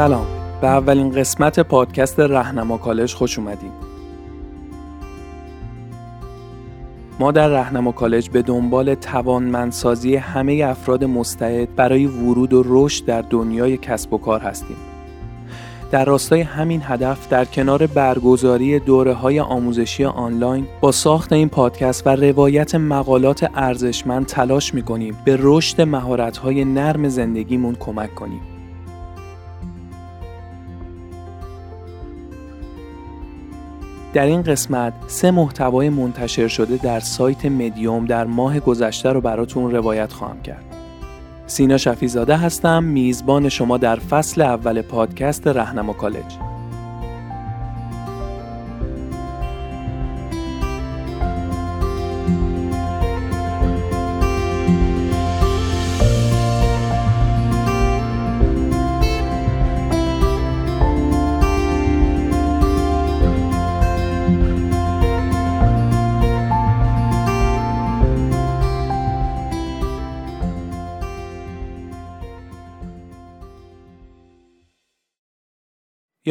سلام. به اولین قسمت پادکست رهنما کالج خوش اومدیم ما در رهنما کالج به دنبال توانمندسازی همه افراد مستعد برای ورود و رشد در دنیای کسب و کار هستیم. در راستای همین هدف در کنار برگزاری دوره های آموزشی آنلاین با ساخت این پادکست و روایت مقالات ارزشمند تلاش می‌کنیم به رشد مهارت های نرم زندگیمون کمک کنیم. در این قسمت سه محتوای منتشر شده در سایت مدیوم در ماه گذشته رو براتون روایت خواهم کرد. سینا شفیزاده هستم میزبان شما در فصل اول پادکست رهنما کالج.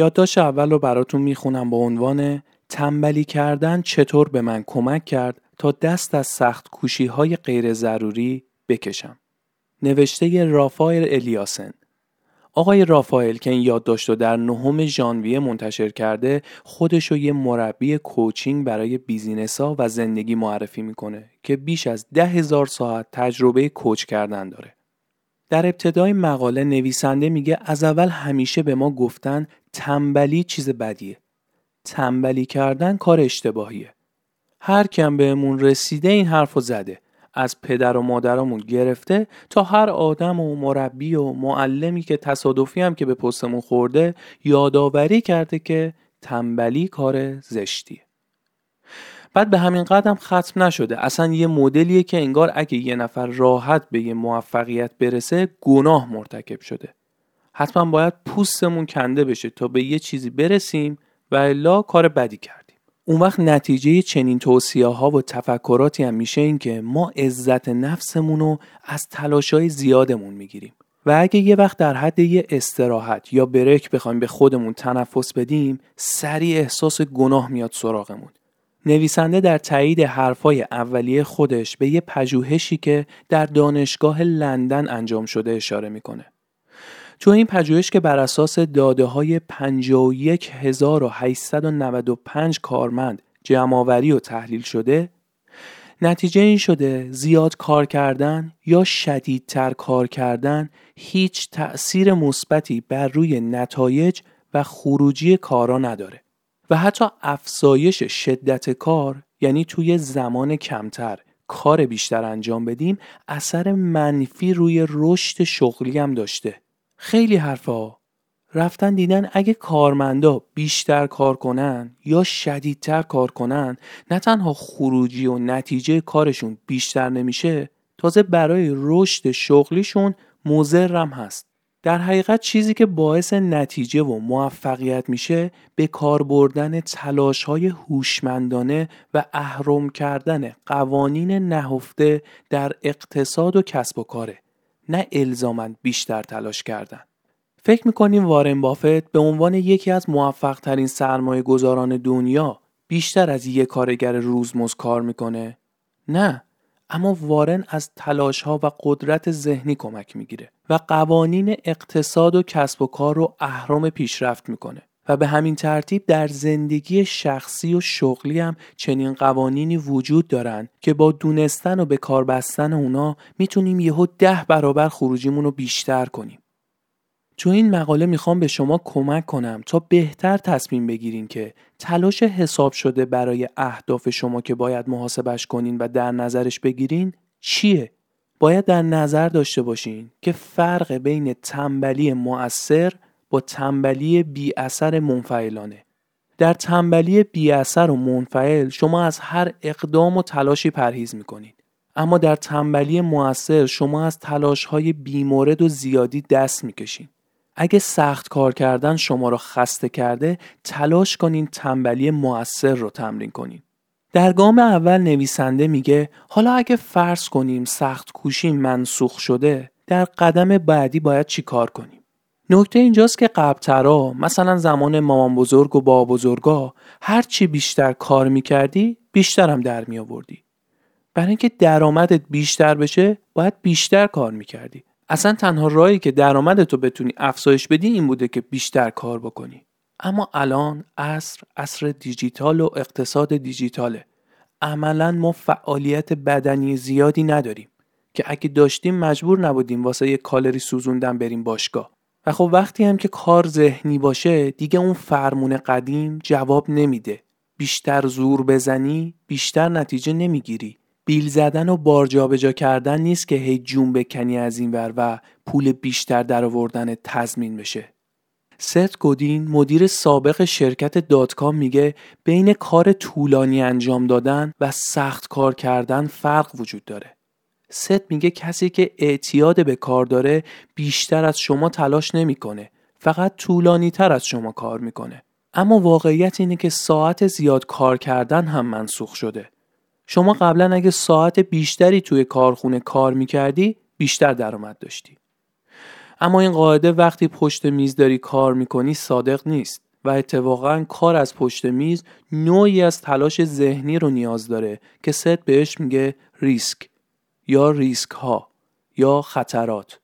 یادداشت اول رو براتون می‌خونم با عنوان تنبلی کردن چطور به من کمک کرد تا دست از سخت کوشی های غیر ضروری بکشم. نوشته رافائل الیاسن آقای رافائل که این یادداشت رو در نهم ژانویه منتشر کرده خودش رو یه مربی کوچینگ برای بیزینس ها و زندگی معرفی می‌کنه که بیش از ده هزار ساعت تجربه کوچ کردن داره. در ابتدای مقاله نویسنده میگه از اول همیشه به ما گفتن تنبلی چیز بدیه. تنبلی کردن کار اشتباهیه. هر کم بهمون رسیده این حرفو زده. از پدر و مادرمون گرفته تا هر آدم و مربی و معلمی که تصادفی هم که به پستمون خورده یادآوری کرده که تنبلی کار زشتیه. بعد به همین قدم ختم نشده. اصلا یه مدلیه که انگار اگه یه نفر راحت به یه موفقیت برسه گناه مرتکب شده. حتما باید پوستمون کنده بشه تا به یه چیزی برسیم و الا کار بدی کردیم. اون وقت نتیجه چنین توصیه ها و تفکراتی هم میشه این که ما عزت نفسمون رو از تلاشای زیادمون می‌گیریم. و اگه یه وقت در حد یه استراحت یا بریک بخوایم به خودمون تنفس بدیم سریع احساس گناه میاد سراغمون. نویسنده در تایید حرفای اولیه خودش به یه پژوهشی که در دانشگاه لندن انجام شده اشاره می‌کنه. تو این پژوهش که بر اساس داده های 51895 کارمند جمعآوری و تحلیل شده نتیجه این شده زیاد کار کردن یا شدیدتر کار کردن هیچ تأثیر مثبتی بر روی نتایج و خروجی کارا نداره. و حتی افزایش شدت کار یعنی توی زمان کمتر کار بیشتر انجام بدیم اثر منفی روی رشد شغلی هم داشته. خیلی حرفا. رفتن دیدن اگه کارمندا بیشتر کار کنن یا شدیدتر کار کنن نه تنها خروجی و نتیجه کارشون بیشتر نمیشه تازه برای رشد شغلیشون مضرم هست. در حقیقت چیزی که باعث نتیجه و موفقیت میشه به کار بردن تلاش های هوشمندانه و اهرم کردن قوانین نهفته در اقتصاد و کسب و کاره نه الزامن بیشتر تلاش کردن فکر می‌کنیم وارن بافت به عنوان یکی از موفق ترین سرمایه گذاران دنیا بیشتر از یک کارگر روزمز کار می‌کنه؟ نه اما وارن از تلاش ها و قدرت ذهنی کمک می‌گیره و قوانین اقتصاد و کسب و کار رو اهرام پیشرفت می‌کنه و به همین ترتیب در زندگی شخصی و شغلی هم چنین قوانینی وجود دارن که با دونستن و به کار بستن اونا می‌تونیم یهو ده برابر خروجیمون رو بیشتر کنیم. تو این مقاله می‌خوام به شما کمک کنم تا بهتر تصمیم بگیرین که تلاش حساب شده برای اهداف شما که باید محاسبش کنین و در نظرش بگیرین چیه؟ باید در نظر داشته باشین که فرق بین تنبلی مؤثر با تنبلی بی اثر منفعلانه. در تنبلی بی اثر و منفعل شما از هر اقدام و تلاشی پرهیز می‌کنید. اما در تنبلی مؤثر شما از تلاش های بیمورد و زیادی دست می‌کشین. اگه سخت کار کردن شما رو خسته کرده تلاش کنین تنبلی موثر رو تمرین کنین. در گام اول نویسنده میگه حالا اگه فرض کنیم سخت کوشی منسوخ شده در قدم بعدی باید چی کار کنیم؟ نکته اینجاست که قبلترا مثلا زمان مامان بزرگ و با بزرگا هرچی بیشتر کار می‌کردی بیشتر هم در می آوردی. برای اینکه درآمدت بیشتر بشه باید بیشتر کار می‌کردی. اصلا تنها راهی که درآمدت رو بتونی افزایش بدی این بوده که بیشتر کار بکنی. اما الان عصر عصر دیجیتال و اقتصاد دیجیتاله. عملا ما فعالیت بدنی زیادی نداریم که اگه داشتیم مجبور نبودیم واسه یه کالری سوزوندن بریم باشگاه. و خب وقتی هم که کار ذهنی باشه دیگه اون فرمون قدیم جواب نمیده بیشتر زور بزنی بیشتر نتیجه نمی‌گیری بیل زدن و بار جابجا کردن نیست که هی جون بکنی از این ور و پول بیشتر در آوردن تضمین بشه. ست گودین مدیر سابق شرکت dot com میگه بین کار طولانی انجام دادن و سخت کار کردن فرق وجود داره. ست میگه کسی که اعتیاد به کار داره بیشتر از شما تلاش نمی‌کنه فقط طولانی تر از شما کار می‌کنه. اما واقعیت اینه که ساعت زیاد کار کردن هم منسوخ شده. شما قبلا اگه ساعت بیشتری توی کارخونه کار می‌کردی بیشتر درآمد داشتی اما این قاعده وقتی پشت میز داری کار می‌کنی صادق نیست و اتفاقا کار از پشت میز نوعی از تلاش ذهنی رو نیاز داره که ست بهش میگه ریسک یا ریسک ها یا خطرات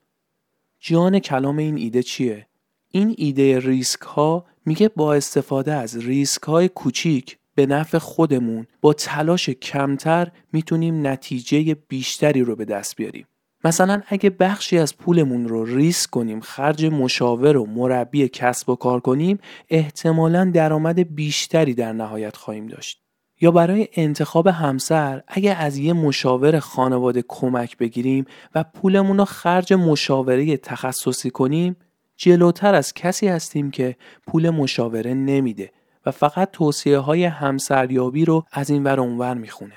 جان کلام این ایده چیه؟ این ایده ریسک ها میگه با استفاده از ریسک های کوچیک به نفع خودمون با تلاش کمتر می‌تونیم نتیجه بیشتری رو به دست بیاریم. مثلا اگه بخشی از پولمون رو ریسک کنیم خرج مشاور و مربی کسب و کار کنیم احتمالا درآمد بیشتری در نهایت خواهیم داشت. یا برای انتخاب همسر اگه از یه مشاور خانواده کمک بگیریم و پولمون رو خرج مشاوره تخصصی کنیم جلوتر از کسی هستیم که پول مشاوره نمیده و فقط توصیه های همسریابی رو از این ور اونور می‌خونه.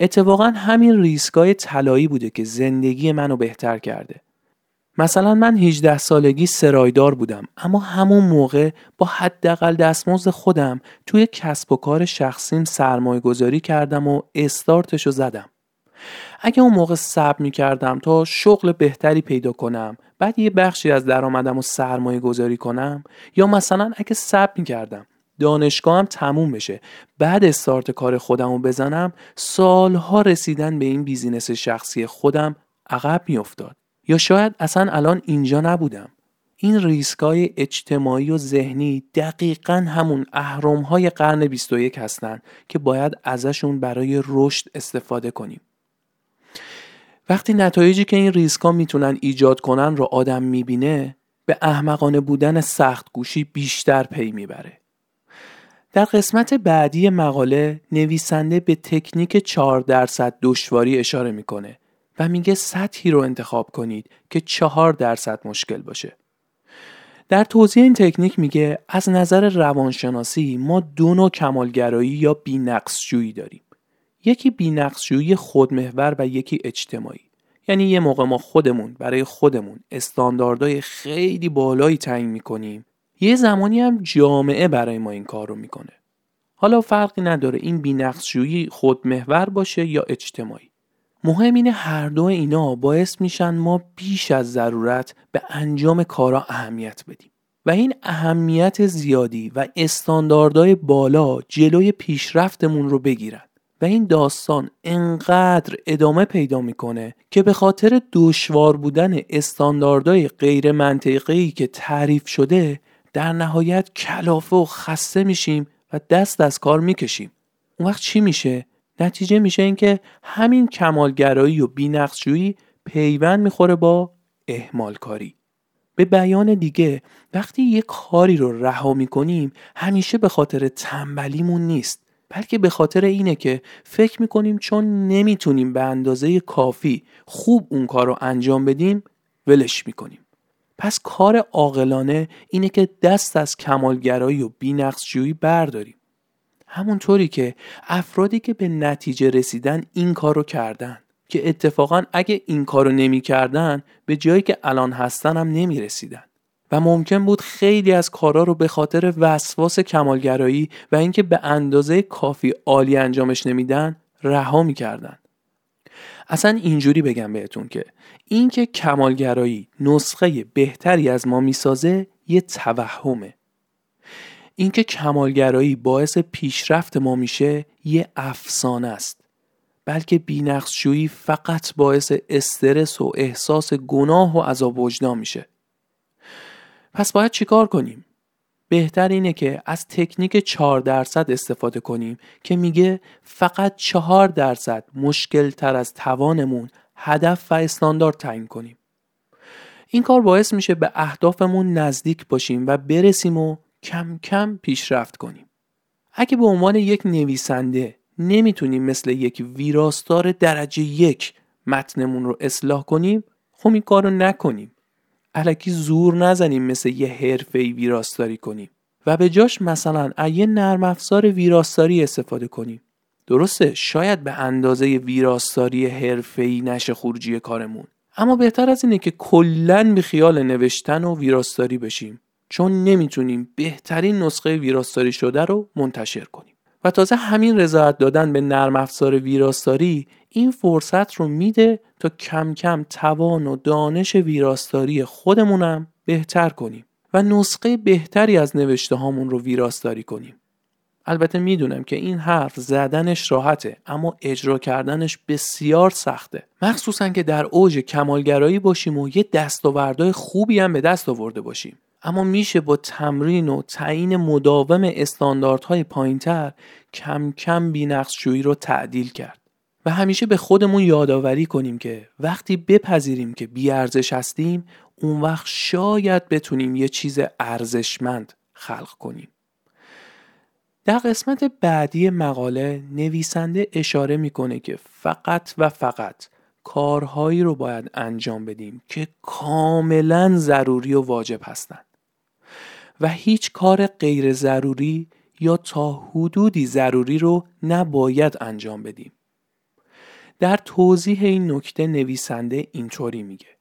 اتفاقا همین ریسکای طلایی بوده که زندگی منو بهتر کرده. مثلا من 18 سالگی سرایدار بودم اما همون موقع با حداقل دستمزد خودم توی کسب و کار شخصیم سرمایه گذاری کردم و استارتش رو زدم. اگه اون موقع صبر می کردم تا شغل بهتری پیدا کنم بعد یه بخشی از درآمدم رو سرمایه گذاری کنم یا مثلا اگه صبر می کردم دانشگاهم تموم بشه بعد استارت کار خودم رو بزنم سالها رسیدن به این بیزینس شخصی خودم عقب می افتاد. یا شاید اصلا الان اینجا نبودم این ریسکای اجتماعی و ذهنی دقیقا همون های قرن 21 هستند که باید ازشون برای رشد استفاده کنیم. وقتی نتایجی که این ریسکا می‌تونن ایجاد کنن رو آدم می‌بینه به احمقانه بودن سخت گوشی بیشتر پی می‌بره. در قسمت بعدی مقاله نویسنده به تکنیک 4 درصد دشواری اشاره می‌کنه و میگه سطحی رو انتخاب کنید که چهار درصد مشکل باشه. در توضیح این تکنیک میگه از نظر روانشناسی ما دو نوع کمالگرایی یا بینقصجویی داریم. یکی بینقصجویی خودمحور و یکی اجتماعی. یعنی یه موقع ما خودمون برای خودمون استانداردهای خیلی بالایی تعیین می‌کنیم یه زمانی هم جامعه برای ما این کار رو می‌کنه. حالا فرقی نداره این بینقصجویی خودمحور باشه یا اجتماعی. مهم اینه هر دو اینا باعث میشن ما بیش از ضرورت به انجام کارا اهمیت بدیم و این اهمیت زیادی و استانداردهای بالا جلوی پیشرفتمون رو بگیرن و این داستان انقدر ادامه پیدا می‌کنه که به خاطر دشوار بودن استانداردهای غیر منطقی که تعریف شده در نهایت کلافه و خسته میشیم و دست از کار می‌کشیم. اون وقت چی میشه؟ نتیجه میشه اینکه همین کمالگرایی و بینقصجویی پیوند می‌خوره با اهمال کاری به بیان دیگه وقتی یه کاری رو رها می‌کنیم همیشه به خاطر تنبلیمون نیست بلکه به خاطر اینه که فکر می‌کنیم چون نمی‌تونیم به اندازه کافی خوب اون کار رو انجام بدیم ولش می‌کنیم. پس کار عاقلانه اینه که دست از کمالگرایی و بینقصجویی برداریم همونطوری که افرادی که به نتیجه رسیدن این کار رو کردن که اتفاقا اگه این کار رو نمی کردن به جایی که الان هستن هم نمی رسیدن. و ممکن بود خیلی از کارا رو به خاطر وسواس کمالگرایی و اینکه به اندازه کافی عالی انجامش نمیدن رها می‌کردن. اصلا اینجوری بگم بهتون که اینکه کمالگرایی نسخه بهتری از ما می‌سازه یه توهمه. اینکه کمالگرایی باعث پیشرفت ما میشه یه افسانه است. بلکه بینقصجویی فقط باعث استرس و احساس گناه و عذاب وجدان میشه. پس باید چیکار کنیم؟ بهتر اینه که از تکنیک 4 درصد استفاده کنیم که میگه فقط 4 درصد مشکل تر از توانمون هدف و استاندارد تعیین کنیم. این کار باعث میشه به اهدافمون نزدیک باشیم و برسیم و کم کم پیشرفت کنیم. اگه به عنوان یک نویسنده نمی‌تونیم مثل یک ویراستار درجه یک متنمون رو اصلاح کنیم خب این کار رو نکنیم. علکی زور نزنیم مثل یه حرفه ویراستاری کنیم. و به جاش مثلا از یه نرم افزار ویراستاری استفاده کنیم. درسته شاید به اندازه ویراستاری حرفه‌ای نشه خروجی کارمون. اما بهتر از اینه که کلا به خیال نوشتن و ویراستاری بشیم چون نمی‌تونیم بهترین نسخه ویراستاری شده رو منتشر کنیم. و تازه همین رضایت دادن به نرم افزار ویراستاری این فرصت رو میده تا کم کم توان و دانش ویراستاری خودمونم بهتر کنیم و نسخه بهتری از نوشته هامون رو ویراستاری کنیم. البته می‌دونم که این حرف زدنش راحته اما اجرا کردنش بسیار سخته مخصوصا که در اوج کمالگرایی باشیم و یه دستاوردهای خوبی هم به دست آورده باشیم اما میشه با تمرین و تعیین مداوم استانداردهای پایینتر کم کم بینقصجویی رو تعدیل کرد. و همیشه به خودمون یادآوری کنیم که وقتی بپذیریم که بیارزش هستیم اون وقت شاید بتونیم یه چیز ارزشمند خلق کنیم. در قسمت بعدی مقاله نویسنده اشاره می‌کنه که فقط و فقط کارهایی رو باید انجام بدیم که کاملا ضروری و واجب هستند و هیچ کار غیر ضروری یا تا حدودی ضروری رو نباید انجام بدیم. در توضیح این نکته نویسنده اینطوری میگه.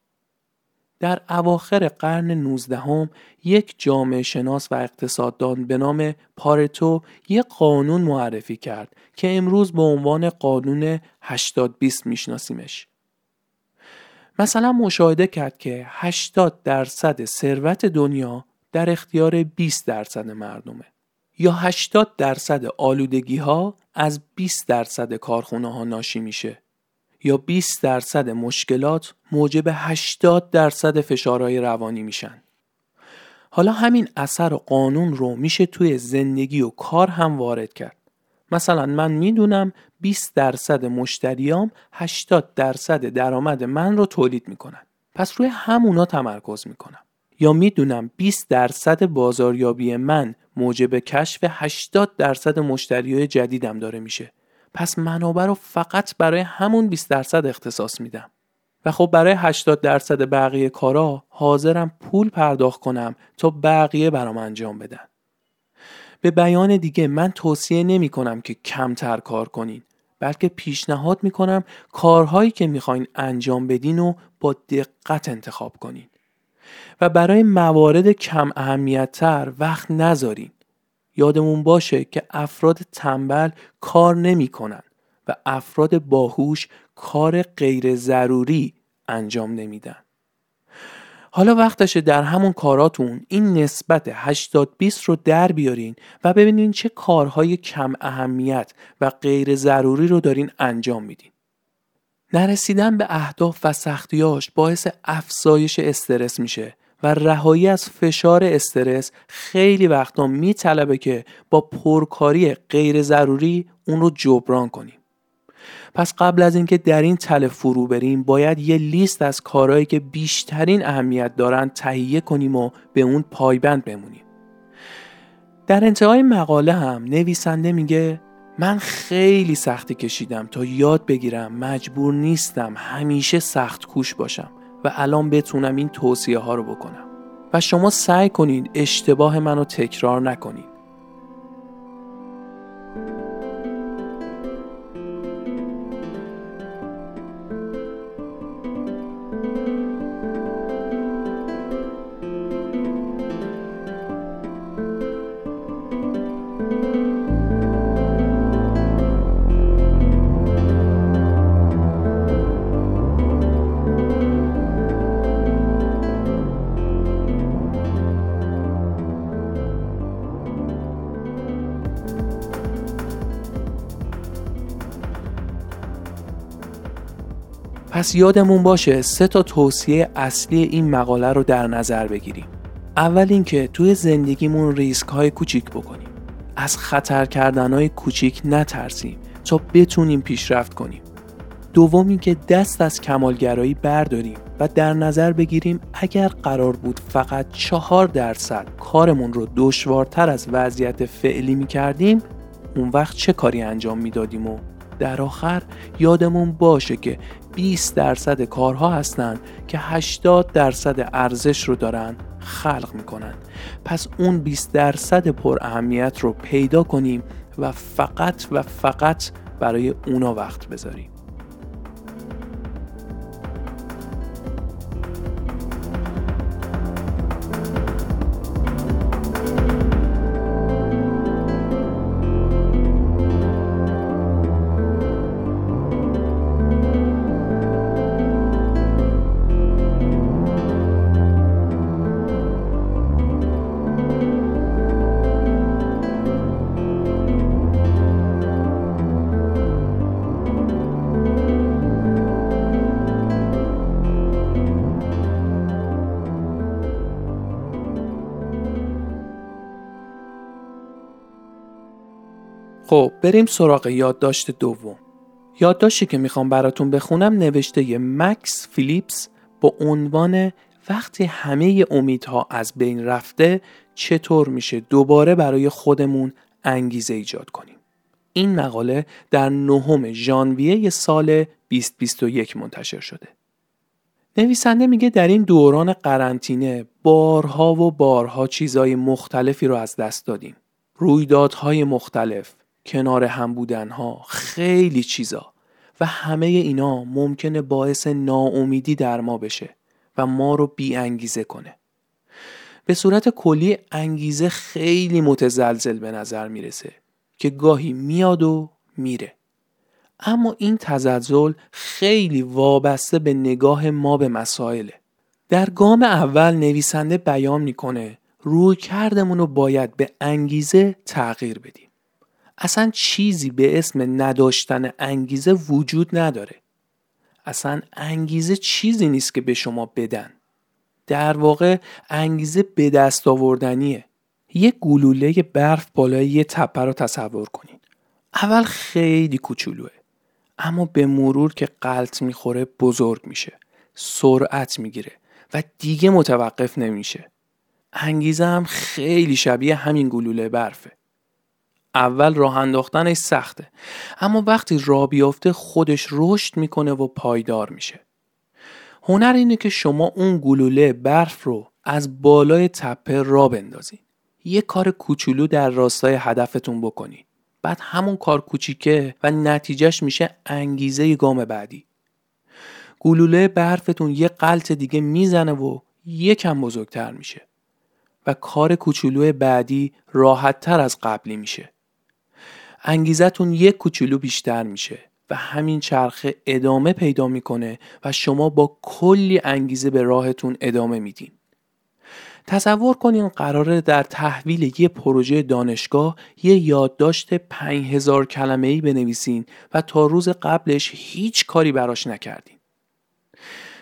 در اواخر قرن 19 هم یک جامعه شناس و اقتصاددان به نام پارتو یک قانون معرفی کرد که امروز به عنوان قانون 80-20 میشناسیمش. مثلا مشاهده کرد که 80 درصد ثروت دنیا در اختیار 20 درصد مردمه. یا 80 درصد آلودگی ها از 20 درصد کارخونه ها ناشی میشه. یا 20 درصد مشکلات موجب 80 درصد فشارهای روانی میشن. حالا همین اثر و قانون رو میشه توی زندگی و کار هم وارد کرد. مثلا من می‌دونم 20 درصد مشتریام 80 درصد درآمد من رو تولید می‌کنن. پس روی همونا تمرکز می‌کنم. یا می‌دونم 20 درصد بازاریابی من موجب کشف 80 درصد مشتری جدیدم داره میشه. پس منابع رو فقط برای همون 20 درصد اختصاص میدم. و خب برای 80 درصد بقیه کارا حاضرم پول پرداخت کنم تا بقیه برام انجام بدن. به بیان دیگه من توصیه نمی کنم که کمتر کار کنین بلکه پیشنهاد می کنم کارهایی که می‌خواین انجام بدین و با دقت انتخاب کنین. و برای موارد کم اهمیت تر وقت نذارین. یادمون باشه که افراد تنبل کار نمی‌کنن و افراد باهوش کار غیر ضروری انجام نمیدن. حالا وقتشه در همون کاراتون این نسبت 80 20 رو در بیارین و ببینین چه کارهای کم اهمیت و غیر ضروری رو دارین انجام میدین. نرسیدن به اهداف و سختیاش باعث افزایش استرس میشه و رهایی از فشار استرس خیلی وقتا میطلبه که با پرکاری غیر ضروری اون رو جبران کنیم. پس قبل از اینکه در این تله فرو بریم باید یه لیست از کارهایی که بیشترین اهمیت دارن تهیه کنیم و به اون پایبند بمونیم. در انتهای مقاله هم نویسنده میگه من خیلی سختی کشیدم تا یاد بگیرم مجبور نیستم همیشه سخت کوش باشم و الان بتونم این توصیه ها رو بکنم. و شما سعی کنید اشتباه منو تکرار نکنید. پس یادمون باشه سه تا توصیه اصلی این مقاله رو در نظر بگیریم. اول اینکه توی زندگیمون ریسک های کوچیک بکنیم. از خطر کردن های کوچیک نترسیم تا بتونیم پیشرفت کنیم. دوم اینکه دست از کمالگرایی برداریم و در نظر بگیریم اگر قرار بود فقط چهار درصد کارمون رو دشوارتر از وضعیت فعلی می کردیم اون وقت چه کاری انجام می‌دادیم و در آخر یادمون باشه که 20 درصد کارها هستند که 80 درصد ارزش رو دارن خلق می‌کنن. پس اون 20 درصد پر اهمیت رو پیدا کنیم و فقط و فقط برای اونا وقت بذاریم. خب بریم سراغ یادداشت دوم. یادداشتی که می‌خوام براتون بخونم نوشته ی مکس فیلیپس با عنوان وقتی همه امیدها از بین رفته چطور میشه دوباره برای خودمون انگیزه ایجاد کنیم؟ این مقاله در نهم ژانویه سال 2021 منتشر شده. نویسنده میگه در این دوران قرنطینه بارها و بارها چیزهای مختلفی رو از دست دادیم. رویدادهای مختلف کنار هم بودن ها خیلی چیزا و همه اینا ممکنه باعث ناامیدی در ما بشه و ما رو بی انگیزه کنه. به صورت کلی انگیزه خیلی متزلزل به نظر می‌رسه که گاهی میاد و میره. اما این تزلزل خیلی وابسته به نگاه ما به مسائله. در گام اول نویسنده بیان می‌کنه روی کردمون رو باید به انگیزه تغییر بدیم. اصلا چیزی به اسم نداشتن انگیزه وجود نداره. اصلا انگیزه چیزی نیست که به شما بدن. در واقع انگیزه به دست آوردنیه. یه گلوله برف بالای یه تپه رو تصور کنید اول خیلی کوچولوه. اما به مرور که قلط می‌خوره بزرگ میشه. سرعت می‌گیره و دیگه متوقف نمیشه. انگیزه هم خیلی شبیه همین گلوله برفه. اول راه انداختنش سخته. اما وقتی راه بیافته خودش رشد می‌کنه و پایدار میشه. هنر اینه که شما اون گلوله برف رو از بالای تپه را بندازید یه کار کوچولو در راستای هدفتون بکنید بعد همون کار کوچیکه و نتیجهش میشه انگیزه گام بعدی. گلوله برفتون یه قلط دیگه می‌زنه و یکم بزرگتر میشه. و کار کوچولو بعدی راحت تر از قبلی میشه. انگیزتون یک کوچولو بیشتر میشه و همین چرخه ادامه پیدا می‌کنه و شما با کلی انگیزه به راهتون ادامه میدین. تصور کنین قراره در تحویل یه پروژه دانشگاه یه یادداشت 5000 کلمه ای بنویسین و تا روز قبلش هیچ کاری براش نکردین.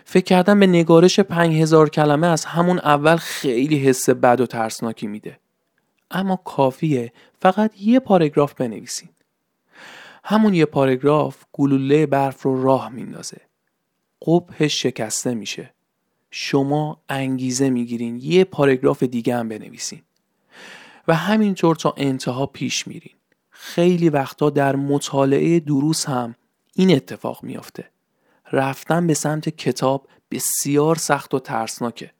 فکر کردن به نگارش 5000 کلمه از همون اول خیلی حس بد و ترسناکی میده. اما کافیه فقط یه پاراگراف بنویسین. همون یه پاراگراف گلوله برف رو راه میندازه. قبهش شکسته میشه. شما انگیزه می‌گیرین یه پاراگراف دیگه هم بنویسین. و همینطور تا انتها پیش میرین. خیلی وقتا در مطالعه دروس هم این اتفاق میافته. رفتن به سمت کتاب بسیار سخت و ترسناکه.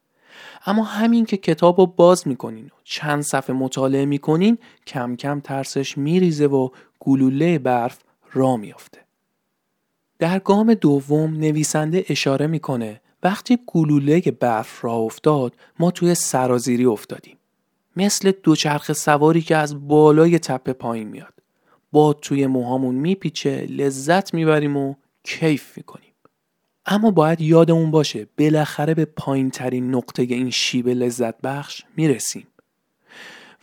اما همین که کتاب رو باز می‌کنین و چند صفحه مطالعه می‌کنین کم کم ترسش میریزه و گلوله برف را میافته. در گام دوم نویسنده اشاره می‌کنه وقتی گلوله برف را افتاد ما توی سرازیری افتادیم. مثل دوچرخه سواری که از بالای تپه پایین میاد. باد توی موهامون میپیچه لذت می‌بریم و کیف می‌کنیم. اما باید یادمون باشه بالاخره به پایین ترین نقطه این شیب لذت بخش می‌رسیم.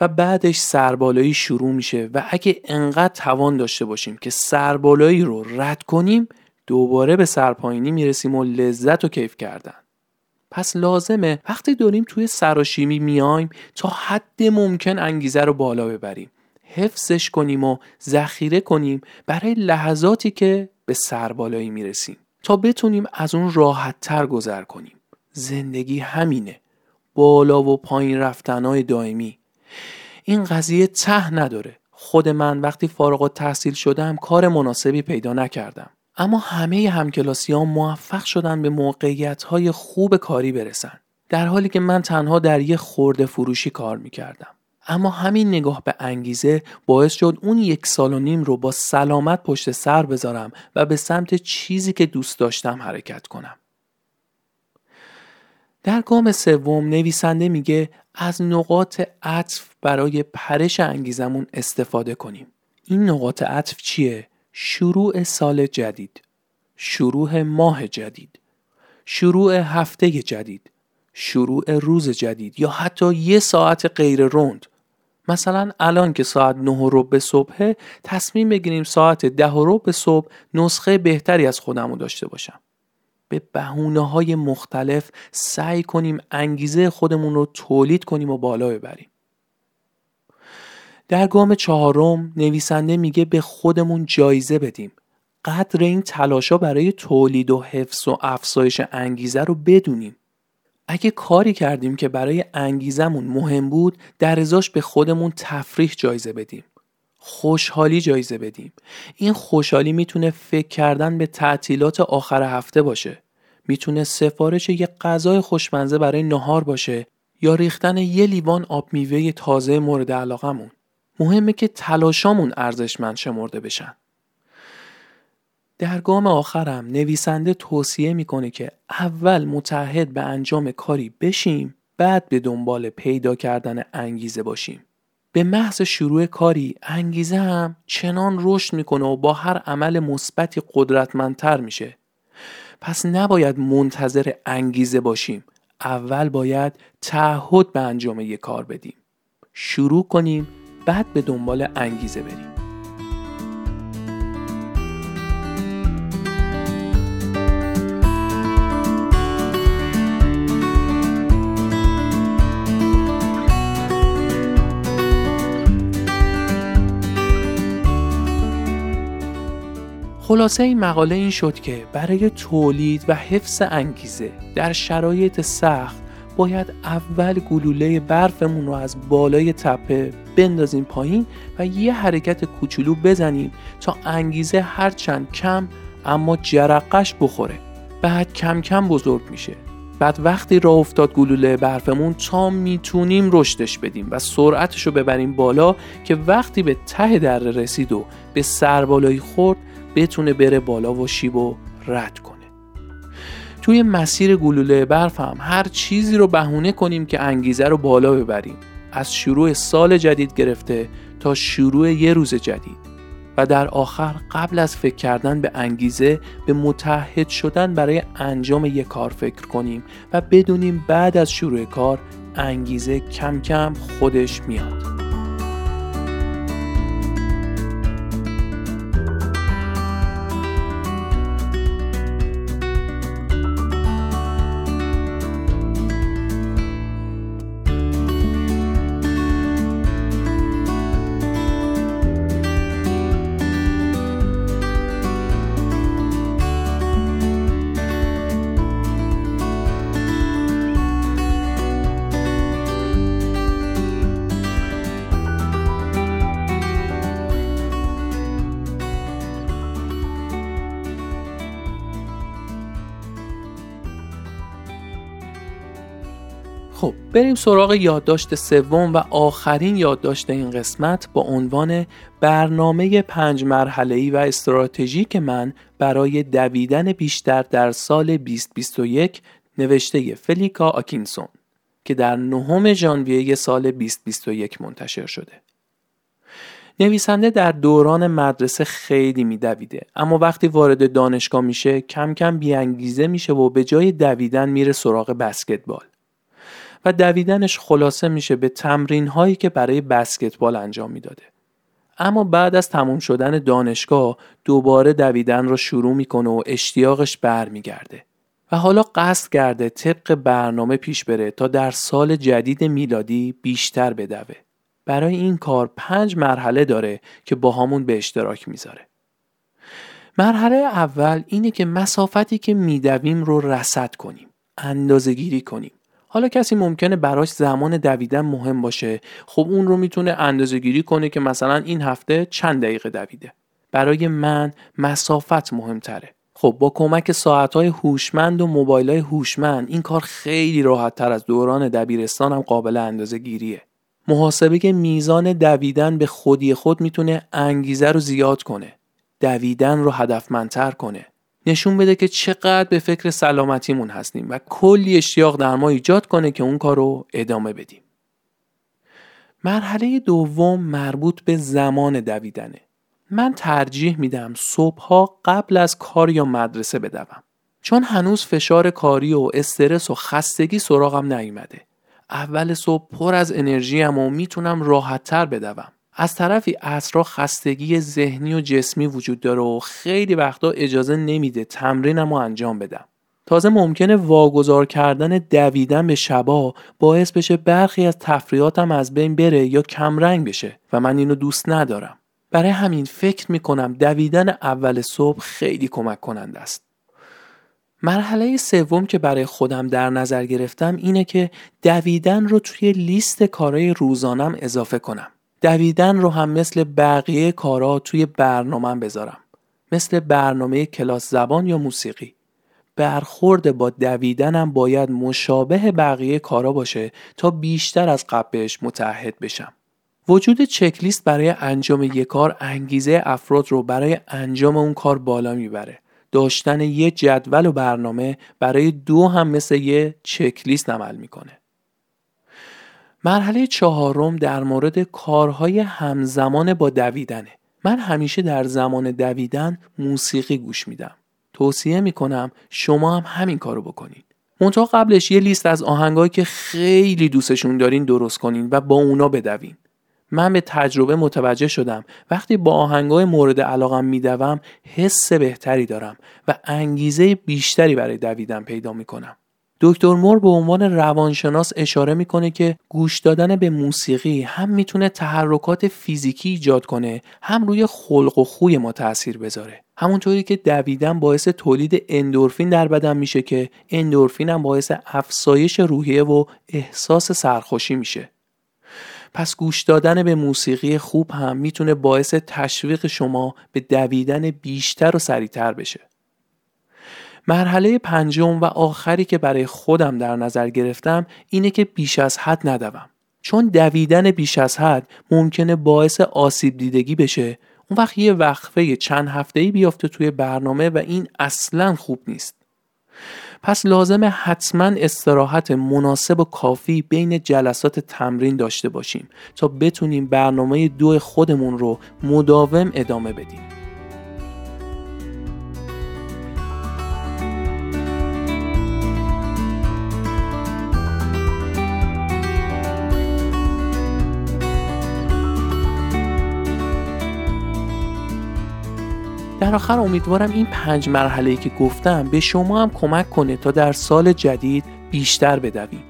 و بعدش سربالایی شروع میشه و اگه انقدر توان داشته باشیم که سربالایی رو رد کنیم دوباره به سرپایینی می‌رسیم و لذت و کیف کردن. پس لازمه وقتی داریم توی سراشیمی میایم تا حد ممکن انگیزه رو بالا ببریم. حفظش کنیم و ذخیره کنیم برای لحظاتی که به سربالایی می‌رسیم. تا بتونیم از اون راحت تر گذر کنیم. زندگی همینه. بالا و پایین رفتنهای دائمی. این قضیه ته نداره. خود من وقتی فارغ تحصیل شدم کار مناسبی پیدا نکردم. اما همه همکلاسی ها موفق شدن به موقعیت های خوب کاری برسن. در حالی که من تنها در یه خورده فروشی کار می‌کردم. اما همین نگاه به انگیزه باعث شد اون یک سال و نیم رو با سلامت پشت سر بذارم و به سمت چیزی که دوست داشتم حرکت کنم. در گام سوم نویسنده میگه از نقاط عطف برای پرش انگیزمون استفاده کنیم. این نقاط عطف چیه؟ شروع سال جدید شروع ماه جدید شروع هفته جدید شروع روز جدید یا حتی یه ساعت غیر روند. مثلا الان که ساعت 9 رو به صبح تصمیم بگیریم ساعت 10 رو به صبح نسخه بهتری از خودمو داشته باشم. به بهونه های مختلف سعی کنیم انگیزه خودمون رو تولید کنیم و بالا ببریم. در گام چهارم نویسنده میگه به خودمون جایزه بدیم. قدر این تلاشا برای تولید و حفظ و افزایش انگیزه رو بدونیم. اگه کاری کردیم که برای انگیزمون مهم بود در ازاش به خودمون تفریح جایزه بدیم. خوشحالی جایزه بدیم. این خوشحالی می‌تونه فکر کردن به تعطیلات آخر هفته باشه. می‌تونه سفارش یه غذای خوشمزه برای نهار باشه یا ریختن یه لیوان آب میوه تازه مورد علاقمون مهمه که تلاشامون ارزشمند شمرده بشن. در گام آخرم نویسنده توصیه می‌کنه که اول متحد به انجام کاری بشیم بعد به دنبال پیدا کردن انگیزه باشیم. به محض شروع کاری انگیزه هم چنان رشد می‌کنه و با هر عمل مثبتی قدرتمندتر میشه. پس نباید منتظر انگیزه باشیم. اول باید تعهد به انجام یک کار بدیم. شروع کنیم بعد به دنبال انگیزه بریم. خلاصه این مقاله این شد که برای تولید و حفظ انگیزه در شرایط سخت باید اول گلوله برفمون رو از بالای تپه بندازیم پایین و یه حرکت کوچولو بزنیم تا انگیزه هرچند کم اما جرقش بخوره. بعد کم کم بزرگ میشه. بعد وقتی راه افتاد گلوله برفمون تا می‌تونیم رشدش بدیم و سرعتش رو ببریم بالا که وقتی به ته دره رسید و به سربالایی خورد بتونه بره بالا و شیب و رد کنه. توی مسیر گلوله برف هم هر چیزی رو بهونه کنیم که انگیزه رو بالا ببریم. از شروع سال جدید گرفته تا شروع یه روز جدید. و در آخر قبل از فکر کردن به انگیزه به متحد شدن برای انجام یک کار فکر کنیم و بدونیم بعد از شروع کار انگیزه کم کم خودش میاد. بریم سراغ یادداشت سوم و آخرین یادداشت این قسمت با عنوان برنامه پنج مرحله‌ای و استراتژیک من برای دویدن بیشتر در سال 2021 نوشته فلیکا آکینسون که در نهم ژانویه سال 2021 منتشر شده. نویسنده در دوران مدرسه خیلی میدویده اما وقتی وارد دانشگاه میشه کم کم بیانگیزه میشه و به جای دویدن میره سراغ بسکتبال. و دویدنش خلاصه میشه به تمرین هایی که برای بسکتبال انجام می‌داده. اما بعد از تموم شدن دانشگاه دوباره دویدن رو شروع می‌کنه و اشتیاقش برمیگرده. و حالا قصد کرده طبق برنامه پیش بره تا در سال جدید میلادی بیشتر بدوه. برای این کار پنج مرحله داره که با همون به اشتراک می‌ذاره. مرحله اول اینه که مسافتی که میدویم رو رسد کنیم اندازه گیری کنیم. حالا کسی ممکنه براش زمان دویدن مهم باشه. خب اون رو می‌تونه اندازه گیری کنه که مثلا این هفته چند دقیقه دویده. برای من مسافت مهمتره. خب با کمک ساعتهای هوشمند و موبایلهای هوشمند این کار خیلی راحت تر از دوران دبیرستانم قابل اندازه گیریه محاسبه که میزان دویدن به خودی خود می‌تونه انگیزه رو زیاد کنه. دویدن رو هدفمندتر کنه. نشون بده که چقدر به فکر سلامتیمون هستیم و کلی اشتیاق در ما ایجاد کنه که اون کار رو ادامه بدیم. مرحله دوم مربوط به زمان دویدنه. من ترجیح میدم صبحها قبل از کار یا مدرسه بدوم. چون هنوز فشار کاری و استرس و خستگی سراغم نیومده. اول صبح پر از انرژی و می‌تونم راحت تر بدوم. از طرفی اصرا خستگی ذهنی و جسمی وجود داره و خیلی وقتا اجازه نمیده تمرینم رو انجام بدم. تازه ممکنه واگذار کردن دویدن به شبا باعث بشه برخی از تفریحاتم از بین بره یا کمرنگ بشه و من اینو دوست ندارم. برای همین فکر می‌کنم دویدن اول صبح خیلی کمک کننده است. مرحله سوم که برای خودم در نظر گرفتم اینه که دویدن رو توی لیست کارهای روزانم اضافه کنم. دویدن رو هم مثل بقیه کارا توی برنامه بذارم. مثل برنامه کلاس زبان یا موسیقی. برخورد با دویدنم باید مشابه بقیه کارا باشه تا بیشتر از قبلش متحد بشم. وجود چکلیست برای انجام یک کار انگیزه افراد رو برای انجام اون کار بالا می‌بره. داشتن یه جدول و برنامه برای دو هم مثل یه چکلیست عمل می‌کنه. مرحله چهارم در مورد کارهای همزمان با دویدنه. من همیشه در زمان دویدن موسیقی گوش میدم. توصیه می‌کنم شما هم همین کارو بکنید منتها قبلش یه لیست از آهنگایی که خیلی دوستشون دارین درست کنین و با اونا بدوین. من به تجربه متوجه شدم. وقتی با آهنگای مورد علاقم میدوم حس بهتری دارم و انگیزه بیشتری برای دویدن پیدا می‌کنم. دکتر مور به عنوان روانشناس اشاره می‌کنه که گوش دادن به موسیقی هم می‌تونه تحرکات فیزیکی ایجاد کنه هم روی خلق و خوی ما تاثیر بذاره. همونطوری که دویدن باعث تولید اندورفین در بدن میشه که اندورفین هم باعث افزایش روحیه و احساس سرخوشی میشه. پس گوش دادن به موسیقی خوب هم می‌تونه باعث تشویق شما به دویدن بیشتر و سریعتر بشه. مرحله پنجم و آخری که برای خودم در نظر گرفتم اینه که بیش از حد ندوم. چون دویدن بیش از حد ممکنه باعث آسیب دیدگی بشه اون وقت یه وقفه چند هفته‌ای بیافته توی برنامه و این اصلا خوب نیست. پس لازمه حتما استراحت مناسب و کافی بین جلسات تمرین داشته باشیم تا بتونیم برنامه دو خودمون رو مداوم ادامه بدیم. در آخر امیدوارم این پنج مرحله که گفتم به شما هم کمک کنه تا در سال جدید بیشتر بدویم.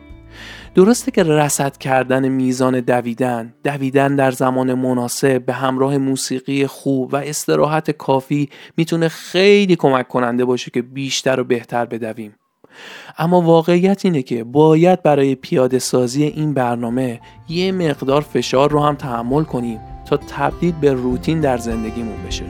درسته که رسد کردن میزان دویدن دویدن در زمان مناسب به همراه موسیقی خوب و استراحت کافی می‌تونه خیلی کمک کننده باشه که بیشتر و بهتر بدویم. اما واقعیت اینه که باید برای پیاده سازی این برنامه یه مقدار فشار رو هم تحمل کنیم تا تبدیل به روتین در زندگیمون بشه.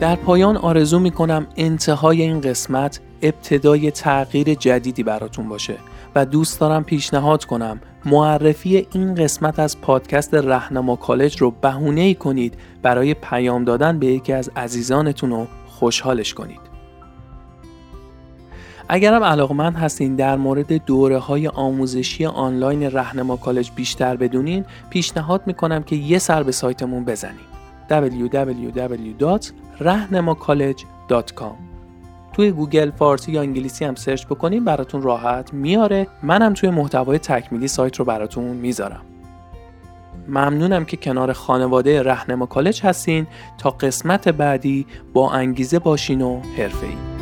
در پایان آرزو می کنم انتهای این قسمت ابتدای تغییر جدیدی براتون باشه و دوست دارم پیشنهاد کنم معرفی این قسمت از پادکست رهنما کالج رو بهونه ای کنید برای پیام دادن به یکی از عزیزانتون و خوشحالش کنید. اگرم علاقمند هستین در مورد دوره های آموزشی آنلاین رهنما کالج بیشتر بدونین پیشنهاد می‌کنم که یه سر به سایتمون بزنید www.rahnemacollege.com توی گوگل فارسی یا انگلیسی هم سرچ بکنین براتون راحت میاره. منم توی محتوای تکمیلی سایت رو براتون می‌ذارم. ممنونم که کنار خانواده رهنما کالج هستین. تا قسمت بعدی با انگیزه باشین و حرفه‌ای.